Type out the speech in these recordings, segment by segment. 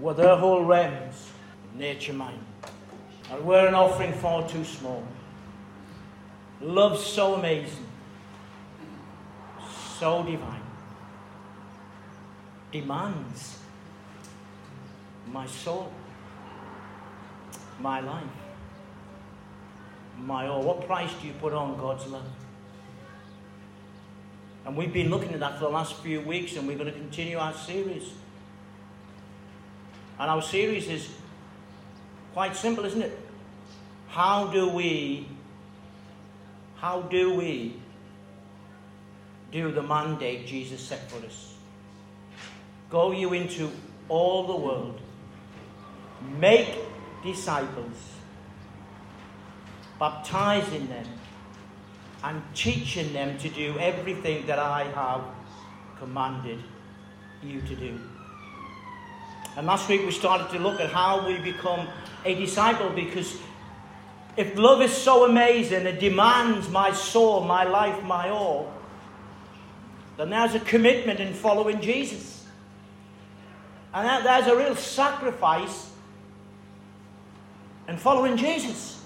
were their whole realms, nature mine. And we're an offering far too small. Love so amazing, so divine, demands my soul, my life, my all. What price do you put on God's love? And we've been looking at that for the last few weeks, and we're going to continue our series. And our series is quite simple, isn't it? How do we, how do we do the mandate Jesus set for us? Go you into all the world, make disciples, baptizing them and teaching them to do everything that I have commanded you to do. And last week we started to look at how we become a disciple because if love is so amazing, it demands my soul, my life, my all, then there's a commitment in following Jesus. And there's a real sacrifice in following Jesus.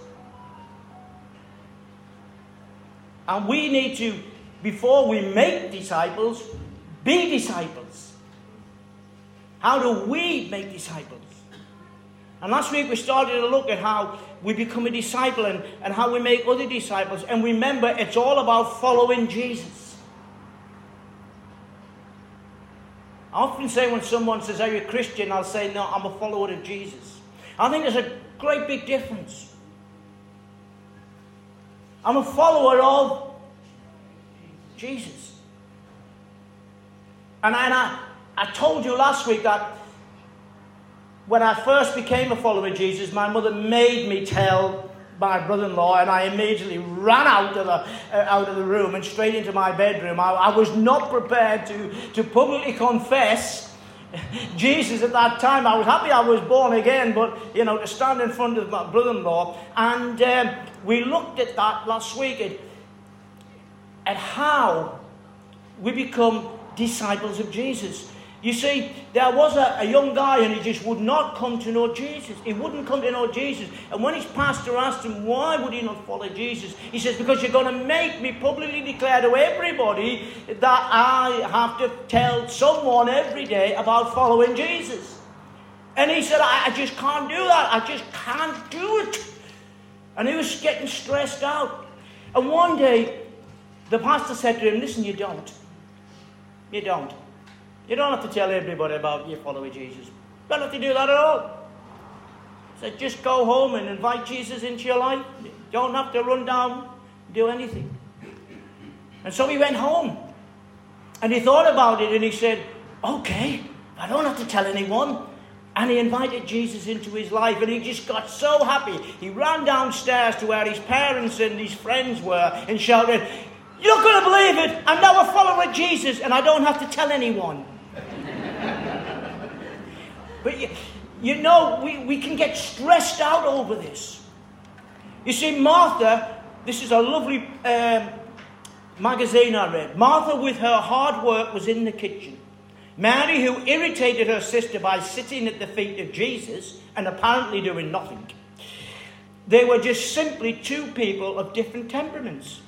And we need to, before we make disciples, be disciples. How do we make disciples? And last week we started to look at how we become a disciple and, and how we make other disciples. And remember, it's all about following Jesus. I often say when someone says, Are you a Christian? I'll say, No, I'm a follower of Jesus. I think there's a great big difference. I'm a follower of Jesus. And, I, and I, I told you last week that when I first became a follower of Jesus, my mother made me tell my brother-in-law, and I immediately ran out of the, uh, out of the room and straight into my bedroom. I, I was not prepared to, to publicly confess Jesus at that time. I was happy I was born again, but you know, to stand in front of my brother-in-law, and um, we looked at that last week at, at how we become disciples of Jesus. You see, there was a, a, young guy and he just would not come to know Jesus. He wouldn't come to know Jesus. And when his pastor asked him, why would he not follow Jesus? He says, because you're going to make me publicly declare to everybody that I have to tell someone every day about following Jesus. And he said, I, I just can't do that. I just can't do it. And he was getting stressed out. And one day, the pastor said to him, listen, you don't. You don't. You don't have to tell everybody about you following Jesus. You don't have to do that at all. So just go home and invite Jesus into your life. You don't have to run down, do anything. And so he went home. And he thought about it and he said, Okay, I don't have to tell anyone. And he invited Jesus into his life and he just got so happy. He ran downstairs to where his parents and his friends were and shouted, You're not going to believe it. I'm now a follower of Jesus and I don't have to tell anyone. But you, you know, we, we can get stressed out over this. You see, Martha, this is a lovely um, magazine I read. Martha, with her hard work, was in the kitchen. Mary, who irritated her sister by sitting at the feet of Jesus and apparently doing nothing. They were just simply two people of different temperaments.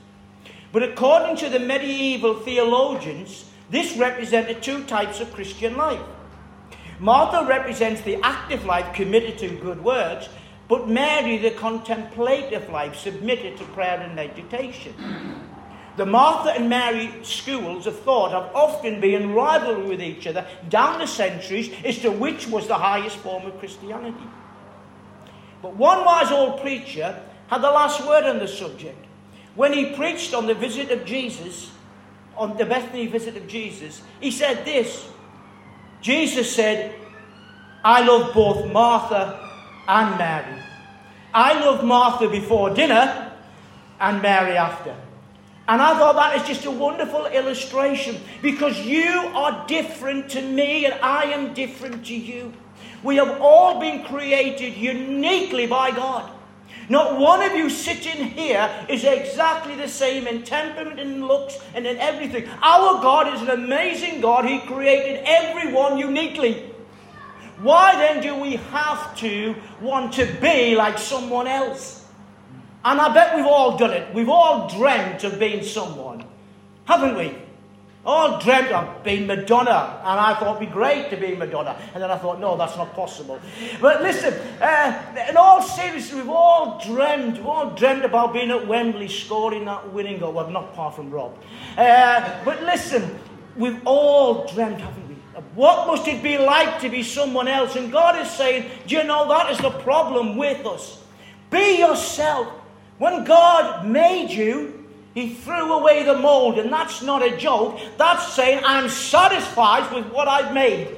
But according to the medieval theologians, this represented two types of Christian life. Martha represents the active life committed to good works, but Mary the contemplative life submitted to prayer and meditation. The Martha and Mary schools of thought have often been in with each other down the centuries as to which was the highest form of Christianity. But one wise old preacher had the last word on the subject. When he preached on the visit of Jesus, on the Bethany visit of Jesus, he said this Jesus said, I love both Martha and Mary. I love Martha before dinner and Mary after. And I thought that is just a wonderful illustration because you are different to me and I am different to you. We have all been created uniquely by God. Not one of you sitting here is exactly the same in temperament and looks and in everything. Our God is an amazing God. He created everyone uniquely. why then do we have to want to be like someone else? And I bet we've all done it. We've all dreamt of being someone, haven't we? All dreamt of being Madonna, and I thought it'd be great to be Madonna. And then I thought, no, that's not possible. But listen, uh, in all seriousness, we've all dreamt, we've all dreamt about being at Wembley scoring that winning goal. Well, not apart from Rob. Uh, but listen, we've all dreamt, haven't we? What must it be like to be someone else? And God is saying, do you know that is the problem with us? Be yourself. When God made you, he threw away the mold, and that's not a joke. That's saying, I'm satisfied with what I've made.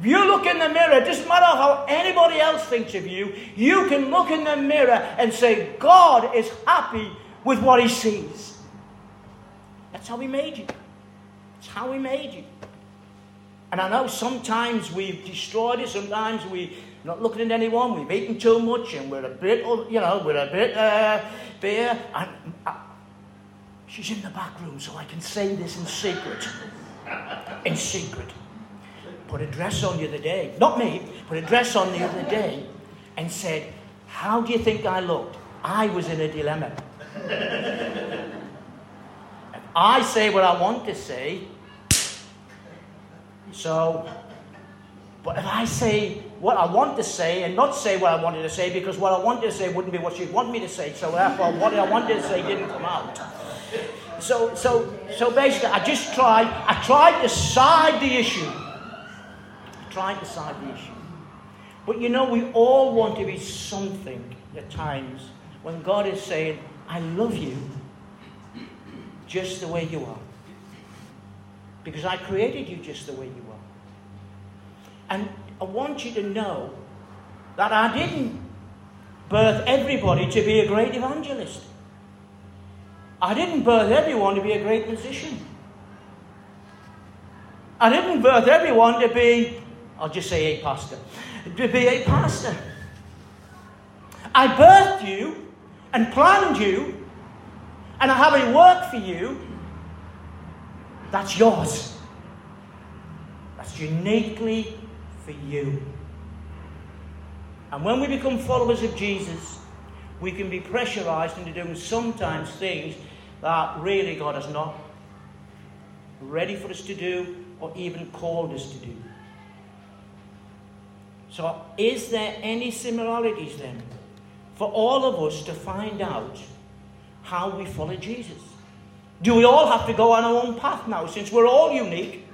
If you look in the mirror, it doesn't matter how anybody else thinks of you, you can look in the mirror and say, God is happy with what he sees. That's how he made you. That's how he made you. And I know sometimes we've destroyed it, sometimes we not looking at anyone, we've eaten too much, and we're a bit, you know, we're a bit uh, beer. And she's in the back room, so I can say this in secret. In secret. Put a dress on the other day, not me, put a dress on the other day, and said, How do you think I looked? I was in a dilemma. I say what I want to say. So but if I say what I want to say and not say what I wanted to say, because what I wanted to say wouldn't be what she'd want me to say, so therefore what I wanted to say didn't come out. So, so, so basically, I just tried, I tried to side the issue. I tried to side the issue. But you know, we all want to be something at times when God is saying, I love you just the way you are. Because I created you just the way you are. And I want you to know that I didn't birth everybody to be a great evangelist. I didn't birth everyone to be a great musician. I didn't birth everyone to be, I'll just say a pastor, to be a pastor. I birthed you and planned you, and I have a work for you that's yours. That's uniquely for you. And when we become followers of Jesus, we can be pressurized into doing sometimes things that really God has not ready for us to do or even called us to do. So, is there any similarities then for all of us to find out how we follow Jesus? Do we all have to go on our own path now since we're all unique?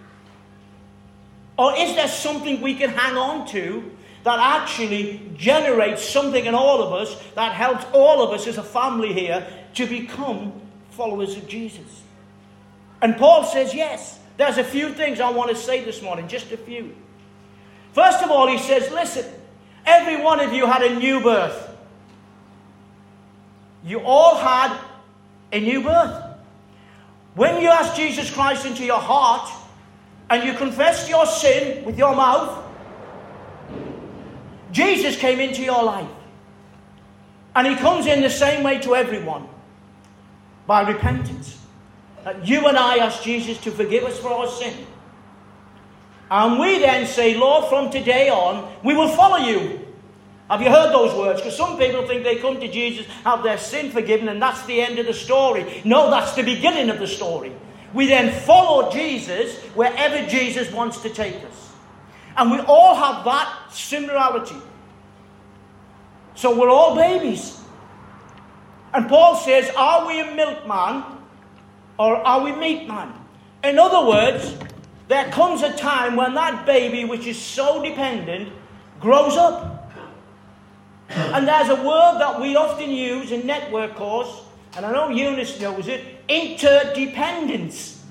Or is there something we can hang on to that actually generates something in all of us that helps all of us as a family here to become followers of Jesus? And Paul says, yes. There's a few things I want to say this morning, just a few. First of all, he says, listen, every one of you had a new birth. You all had a new birth. When you ask Jesus Christ into your heart, and you confess your sin with your mouth, Jesus came into your life. And he comes in the same way to everyone by repentance. That you and I ask Jesus to forgive us for our sin. And we then say, Lord, from today on, we will follow you. Have you heard those words? Because some people think they come to Jesus, have their sin forgiven, and that's the end of the story. No, that's the beginning of the story. We then follow Jesus wherever Jesus wants to take us. And we all have that similarity. So we're all babies. And Paul says, Are we a milkman or are we meat man? In other words, there comes a time when that baby, which is so dependent, grows up. And there's a word that we often use in network course and I know Eunice knows it, interdependence.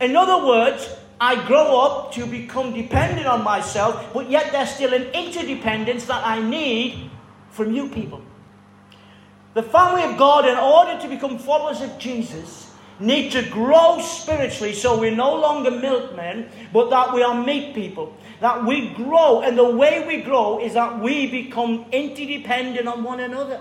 In other words, I grow up to become dependent on myself, but yet there's still an interdependence that I need from you people. The family of God, in order to become followers of Jesus, need to grow spiritually so we're no longer milkmen, but that we are meat people. That we grow, and the way we grow is that we become interdependent on one another.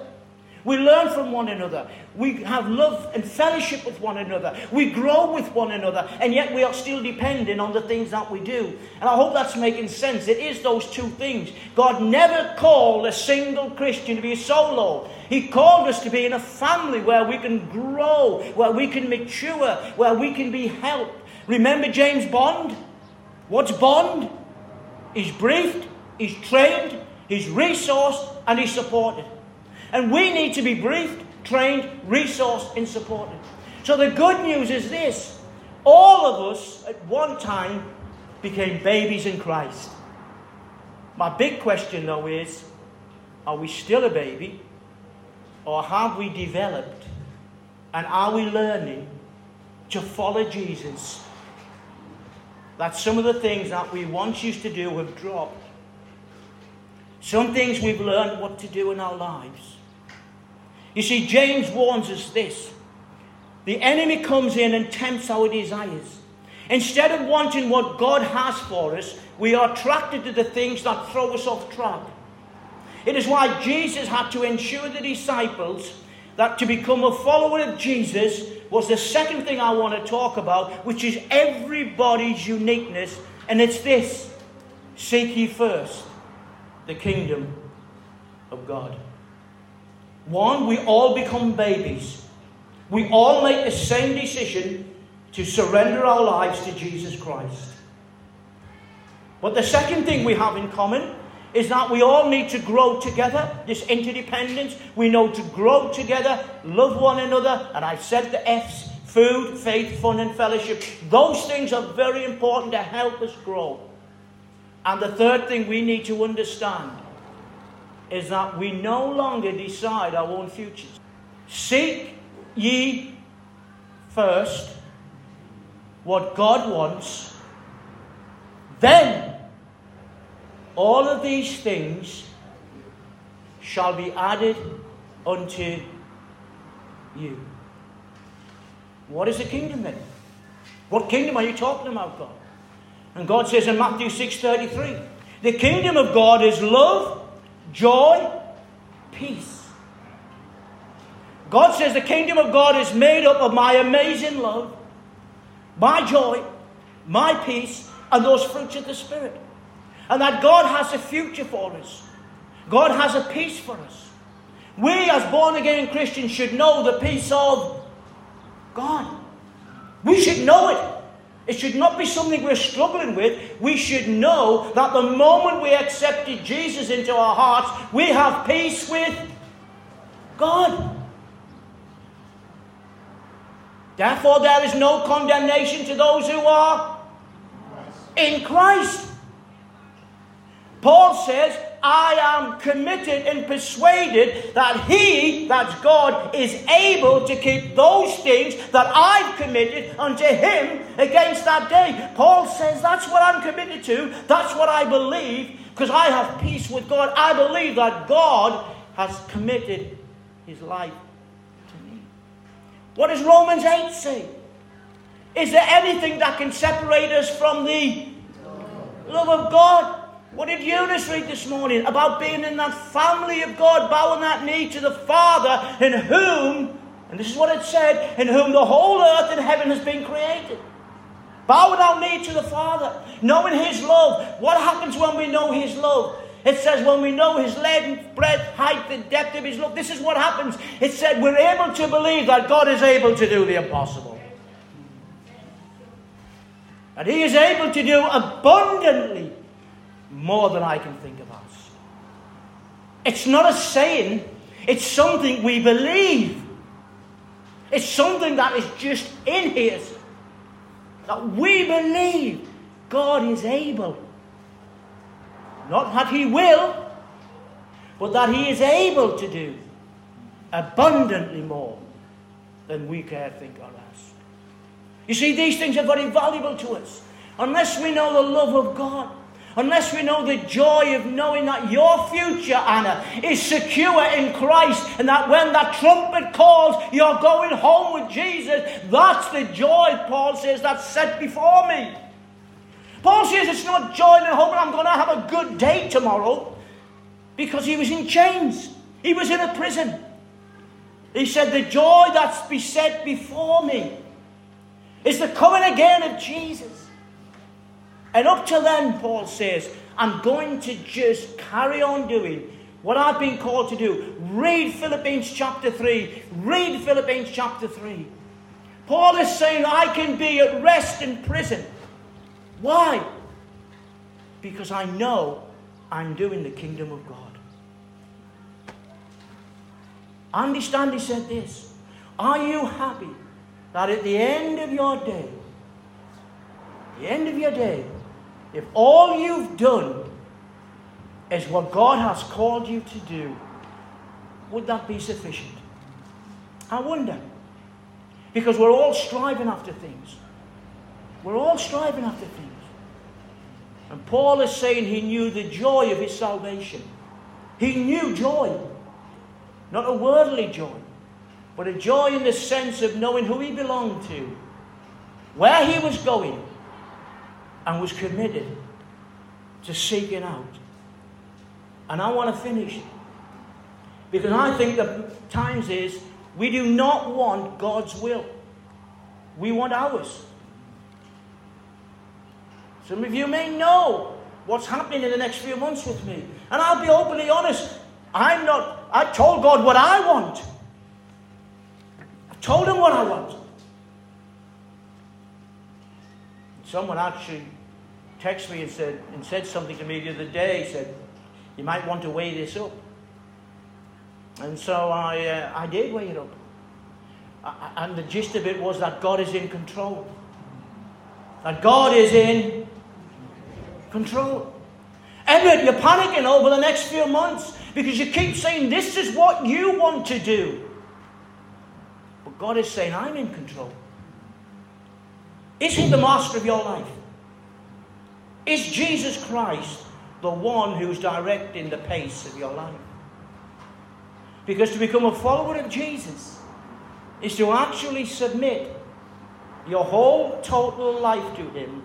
We learn from one another. We have love and fellowship with one another. We grow with one another. And yet we are still dependent on the things that we do. And I hope that's making sense. It is those two things. God never called a single Christian to be solo. He called us to be in a family where we can grow, where we can mature, where we can be helped. Remember James Bond? What's Bond? He's briefed, he's trained, he's resourced, and he's supported. And we need to be briefed, trained, resourced, and supported. So the good news is this all of us at one time became babies in Christ. My big question, though, is are we still a baby? Or have we developed and are we learning to follow Jesus? That some of the things that we once used to do have dropped. Some things we've learned what to do in our lives. You see, James warns us this the enemy comes in and tempts our desires. Instead of wanting what God has for us, we are attracted to the things that throw us off track. It is why Jesus had to ensure the disciples that to become a follower of Jesus was the second thing I want to talk about, which is everybody's uniqueness. And it's this seek ye first the kingdom of God. One, we all become babies. We all make the same decision to surrender our lives to Jesus Christ. But the second thing we have in common is that we all need to grow together, this interdependence. We know to grow together, love one another, and I said the F's food, faith, fun, and fellowship. Those things are very important to help us grow. And the third thing we need to understand is that we no longer decide our own futures. Seek ye first what God wants, then all of these things shall be added unto you. What is the kingdom then? What kingdom are you talking about, God? And God says in Matthew 6:33, the kingdom of God is love, joy, peace. God says the kingdom of God is made up of my amazing love, my joy, my peace, and those fruits of the Spirit. And that God has a future for us. God has a peace for us. We, as born again Christians, should know the peace of God. We should know it. It should not be something we're struggling with. We should know that the moment we accepted Jesus into our hearts, we have peace with God. Therefore, there is no condemnation to those who are in Christ. Paul says, I am committed and persuaded that He, that's God, is able to keep those things that I've committed unto Him against that day. Paul says, That's what I'm committed to. That's what I believe because I have peace with God. I believe that God has committed His life to me. What does Romans 8 say? Is there anything that can separate us from the love of God? What did Eunice read this morning about being in that family of God, bowing that knee to the Father, in whom, and this is what it said, in whom the whole earth and heaven has been created? Bowing our knee to the Father, knowing His love. What happens when we know His love? It says when we know His length, breadth, height, and depth of His love, this is what happens. It said we're able to believe that God is able to do the impossible. And He is able to do abundantly more than I can think of us. It's not a saying, it's something we believe. It's something that is just in here. That we believe God is able. Not that He will, but that He is able to do abundantly more than we care think or ask. You see, these things are very valuable to us. Unless we know the love of God, Unless we know the joy of knowing that your future, Anna, is secure in Christ and that when that trumpet calls, you're going home with Jesus. That's the joy, Paul says, that's set before me. Paul says it's not joy and hope I'm going to have a good day tomorrow because he was in chains, he was in a prison. He said, The joy that's beset before me is the coming again of Jesus. And up to then, Paul says, I'm going to just carry on doing what I've been called to do. Read Philippians chapter 3. Read Philippians chapter 3. Paul is saying, I can be at rest in prison. Why? Because I know I'm doing the kingdom of God. Andy Stanley said this Are you happy that at the end of your day, the end of your day, if all you've done is what God has called you to do, would that be sufficient? I wonder. Because we're all striving after things. We're all striving after things. And Paul is saying he knew the joy of his salvation. He knew joy. Not a worldly joy, but a joy in the sense of knowing who he belonged to, where he was going, and was committed to seeking out. And I want to finish because I think the times is we do not want God's will. We want ours. Some of you may know what's happening in the next few months with me. And I'll be openly honest. I'm not, I told God what I want. I told him what I want. Someone actually texted me and said, and said something to me the other day. Said, You might want to weigh this up. And so I, uh, I did weigh it up. I, and the gist of it was that God is in control. That God is in control. Edward, you're panicking over the next few months because you keep saying this is what you want to do. But God is saying, I'm in control. Is He the master of your life? Is Jesus Christ the one who's directing the pace of your life? Because to become a follower of Jesus is to actually submit your whole total life to Him,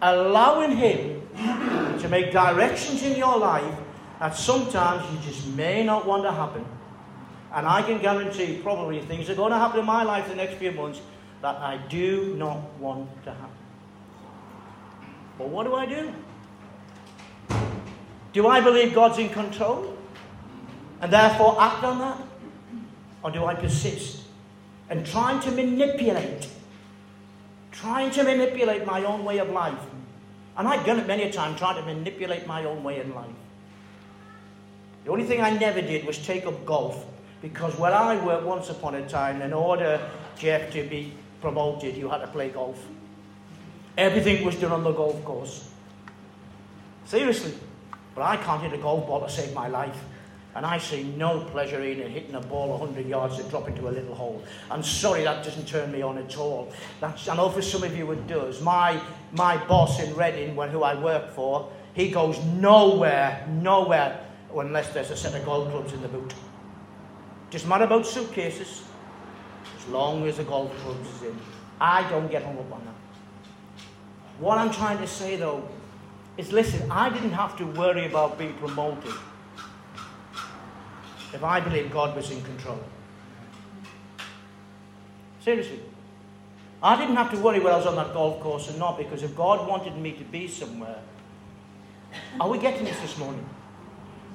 allowing Him to make directions in your life that sometimes you just may not want to happen. And I can guarantee probably things are going to happen in my life the next few months that I do not want to happen. But what do I do? Do I believe God's in control and therefore act on that? Or do I persist and trying to manipulate, trying to manipulate my own way of life? And I've done it many a time, trying to manipulate my own way in life. The only thing I never did was take up golf because where I worked once upon a time, in order, Jeff, to be promoted, you had to play golf. Everything was done on the golf course. Seriously. But I can't hit a golf ball to save my life. And I see no pleasure in hitting a ball 100 yards to drop into a little hole. I'm sorry, that doesn't turn me on at all. That's, I know for some of you it does. My, my boss in Reading, when, who I work for, he goes nowhere, nowhere, unless there's a set of golf clubs in the boot. Just matter about suitcases, as long as the golf clubs is in. I don't get hung up on that. What I'm trying to say, though, is listen, I didn't have to worry about being promoted if I believed God was in control. Seriously. I didn't have to worry whether I was on that golf course or not because if God wanted me to be somewhere, are we getting this this morning?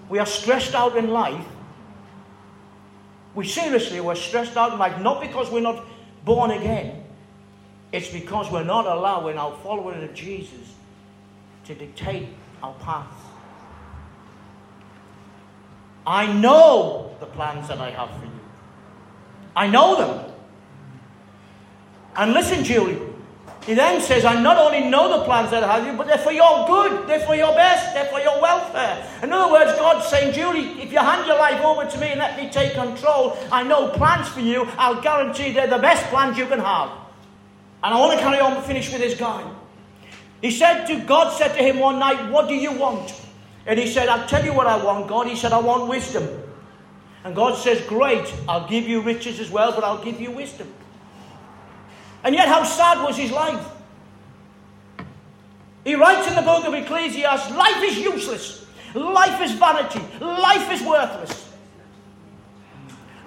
We are stressed out in life. We seriously, we're stressed out in life not because we're not born again, it's because we're not allowing our following of Jesus to dictate our path. I know the plans that I have for you. I know them. And listen, Julie. He then says, I not only know the plans that I have you, but they're for your good, they're for your best, they're for your welfare. In other words, God's saying, Julie, if you hand your life over to me and let me take control, I know plans for you. I'll guarantee they're the best plans you can have. And I want to carry on and finish with this guy. He said to God said to him one night, What do you want? And he said, I'll tell you what I want, God. He said, I want wisdom. And God says, Great, I'll give you riches as well, but I'll give you wisdom. And yet, how sad was his life? He writes in the book of Ecclesiastes life is useless, life is vanity, life is worthless.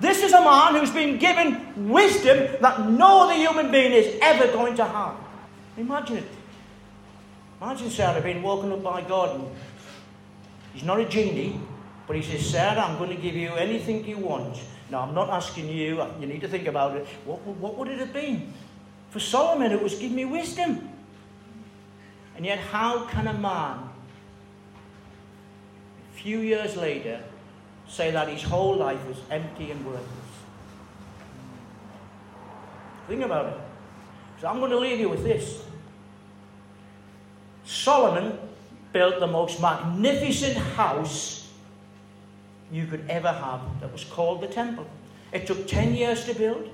This is a man who's been given wisdom that no other human being is ever going to have. Imagine it. Imagine Sarah being woken up by God. And he's not a genie, but he says, Sarah, I'm going to give you anything you want. Now, I'm not asking you, you need to think about it. What, what would it have been? For Solomon, it was give me wisdom. And yet, how can a man, a few years later, say that his whole life was empty and worthless? Think about it. So I'm going to leave you with this. Solomon built the most magnificent house you could ever have that was called the temple. It took 10 years to build.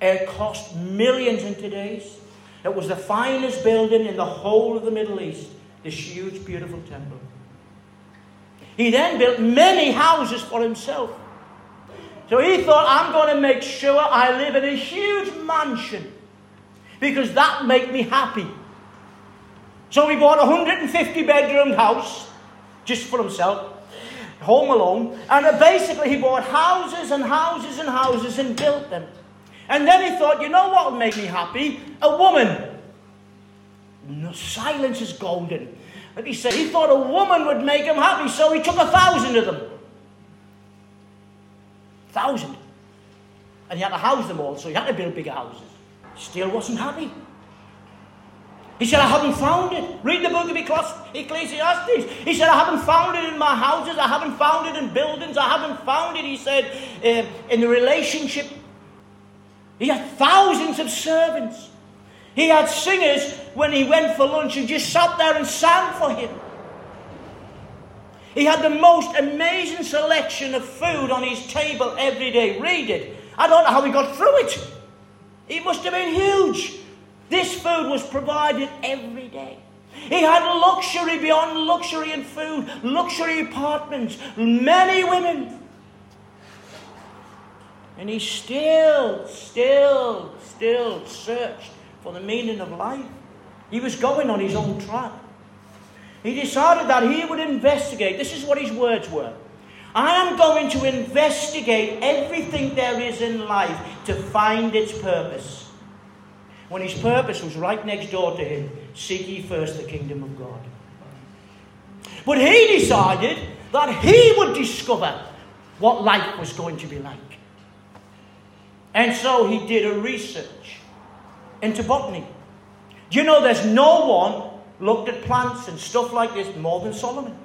It cost millions in today's. It was the finest building in the whole of the Middle East, this huge, beautiful temple. He then built many houses for himself. So he thought, I'm going to make sure I live in a huge mansion because that make me happy. So he bought a 150 bedroom house just for himself, home alone. And basically, he bought houses and houses and houses and built them. And then he thought, you know what would make me happy? A woman. No, silence is golden. And he said he thought a woman would make him happy, so he took a thousand of them. Thousand. And he had to house them all, so he had to build bigger houses. Still wasn't happy. He said, I haven't found it. Read the book of Ecclesiastes. He said, I haven't found it in my houses. I haven't found it in buildings. I haven't found it, he said, uh, in the relationship. He had thousands of servants. He had singers when he went for lunch who just sat there and sang for him. He had the most amazing selection of food on his table every day. Read it. I don't know how he got through it. It must have been huge. This food was provided every day. He had luxury beyond luxury in food, luxury apartments, many women. And he still, still, still searched for the meaning of life. He was going on his own track. He decided that he would investigate. This is what his words were I am going to investigate everything there is in life to find its purpose when his purpose was right next door to him seek ye first the kingdom of God. But he decided that he would discover what life was going to be like. And so he did a research into botany. Do you know there's no one looked at plants and stuff like this more than Solomon?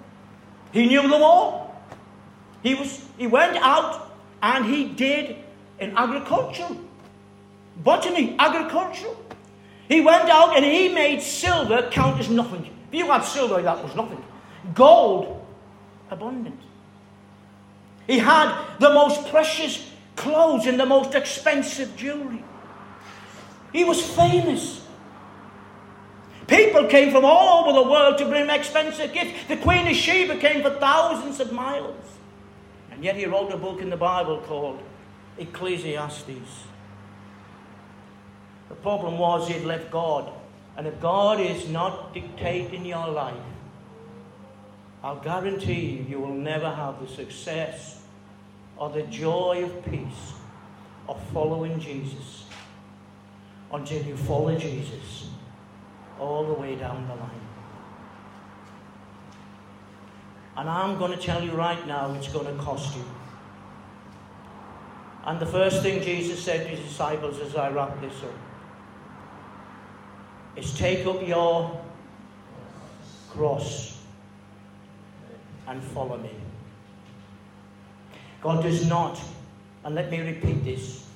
He knew them all. He, was, he went out and he did an agriculture, botany, agricultural. He went out and he made silver count as nothing. If you had silver, that was nothing. Gold, abundant. He had the most precious clothes and the most expensive jewelry. He was famous. People came from all over the world to bring him expensive gifts. The Queen of Sheba came for thousands of miles. And yet he wrote a book in the Bible called Ecclesiastes. The problem was he'd left God. And if God is not dictating your life, I'll guarantee you, you will never have the success or the joy of peace of following Jesus until you follow Jesus all the way down the line. And I'm going to tell you right now, it's going to cost you. And the first thing Jesus said to his disciples as I wrap this up is take up your cross and follow me. God does not, and let me repeat this,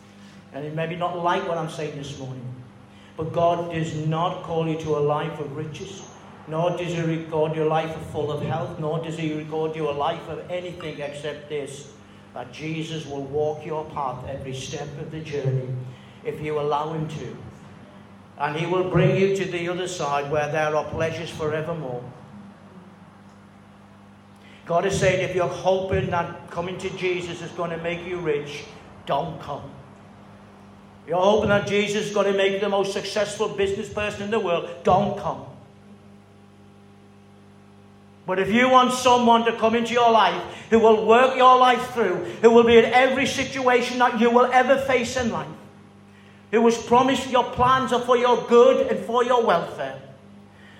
and it may be not like what I'm saying this morning, but God does not call you to a life of riches, nor does He record your life full of health, nor does He record you a life of anything except this that Jesus will walk your path every step of the journey if you allow Him to and he will bring you to the other side where there are pleasures forevermore. God is saying if you're hoping that coming to Jesus is going to make you rich, don't come. You're hoping that Jesus is going to make you the most successful business person in the world, don't come. But if you want someone to come into your life who will work your life through, who will be in every situation that you will ever face in life, who has promised your plans are for your good and for your welfare,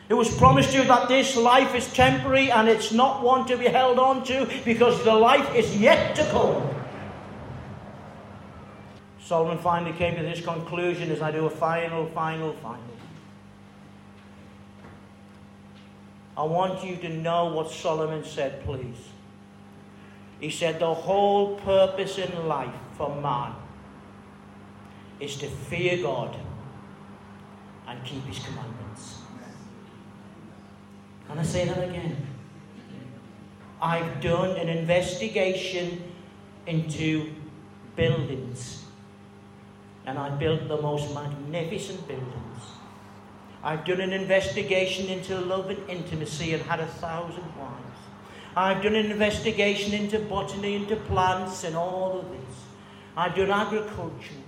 who was promised you that this life is temporary and it's not one to be held on to because the life is yet to come. Solomon finally came to this conclusion as I do a final, final, final. I want you to know what Solomon said, please. He said, The whole purpose in life for man is to fear God and keep his commandments. I say that again? I've done an investigation into buildings, and I built the most magnificent buildings. I've done an investigation into love and intimacy and had a thousand wives. I've done an investigation into botany, into plants, and all of this. I've done agriculture.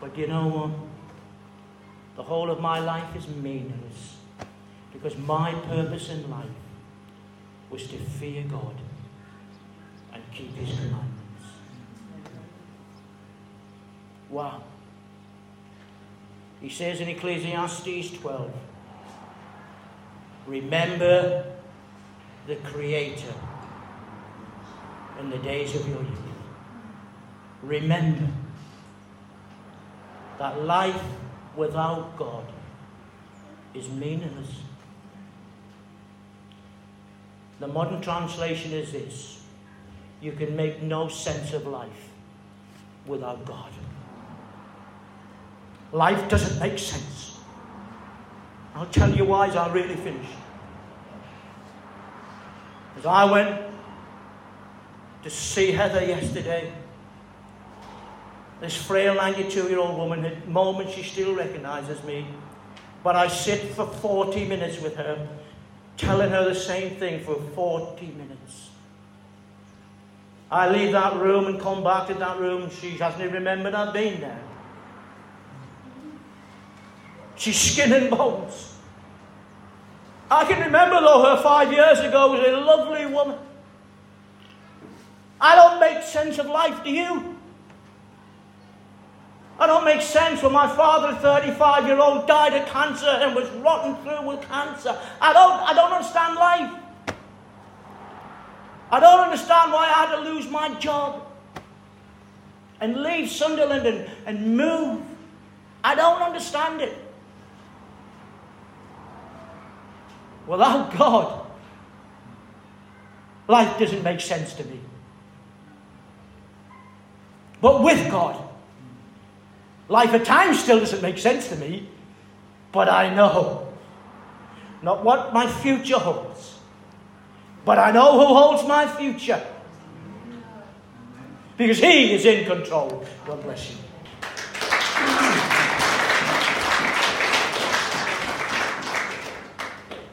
But you know what? The whole of my life is meaningless because my purpose in life was to fear God and keep His commandments. Wow. He says in Ecclesiastes 12 Remember the Creator in the days of your youth. Remember that life without God is meaningless. The modern translation is this you can make no sense of life without God. Life doesn't make sense. I'll tell you why as I really finish. As I went to see Heather yesterday, this frail 92 year old woman, at moments she still recognizes me. But I sit for 40 minutes with her, telling her the same thing for 40 minutes. I leave that room and come back to that room, and she hasn't even remembered I've been there. She's skin and bones. I can remember, though, her five years ago was a lovely woman. I don't make sense of life, do you? I don't make sense when my father, 35 year old, died of cancer and was rotten through with cancer. I don't, I don't understand life. I don't understand why I had to lose my job and leave Sunderland and, and move. I don't understand it. Without God, life doesn't make sense to me. But with God, life at times still doesn't make sense to me. But I know not what my future holds, but I know who holds my future. Because He is in control. God bless you.